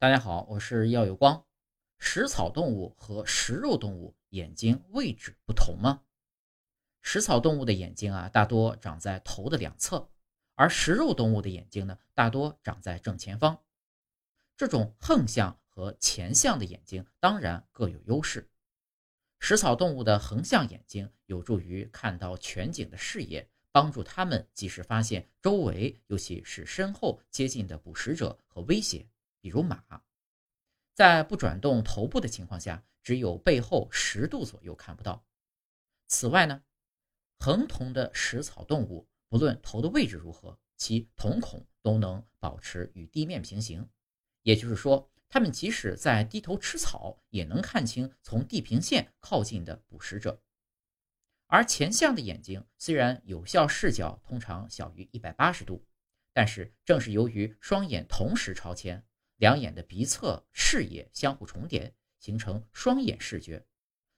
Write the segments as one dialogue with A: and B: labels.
A: 大家好，我是耀有光。食草动物和食肉动物眼睛位置不同吗？食草动物的眼睛啊，大多长在头的两侧，而食肉动物的眼睛呢，大多长在正前方。这种横向和前向的眼睛当然各有优势。食草动物的横向眼睛有助于看到全景的视野，帮助它们及时发现周围，尤其是身后接近的捕食者和威胁。比如马，在不转动头部的情况下，只有背后十度左右看不到。此外呢，横瞳的食草动物，不论头的位置如何，其瞳孔都能保持与地面平行。也就是说，它们即使在低头吃草，也能看清从地平线靠近的捕食者。而前向的眼睛虽然有效视角通常小于一百八十度，但是正是由于双眼同时朝前。两眼的鼻侧视野相互重叠，形成双眼视觉，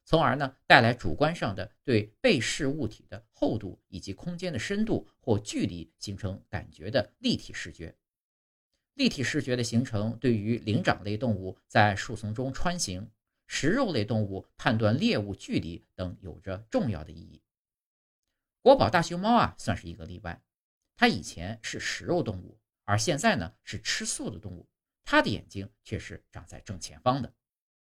A: 从而呢带来主观上的对被视物体的厚度以及空间的深度或距离形成感觉的立体视觉。立体视觉的形成对于灵长类动物在树丛中穿行、食肉类动物判断猎物距离等有着重要的意义。国宝大熊猫啊算是一个例外，它以前是食肉动物，而现在呢是吃素的动物。他的眼睛却是长在正前方的。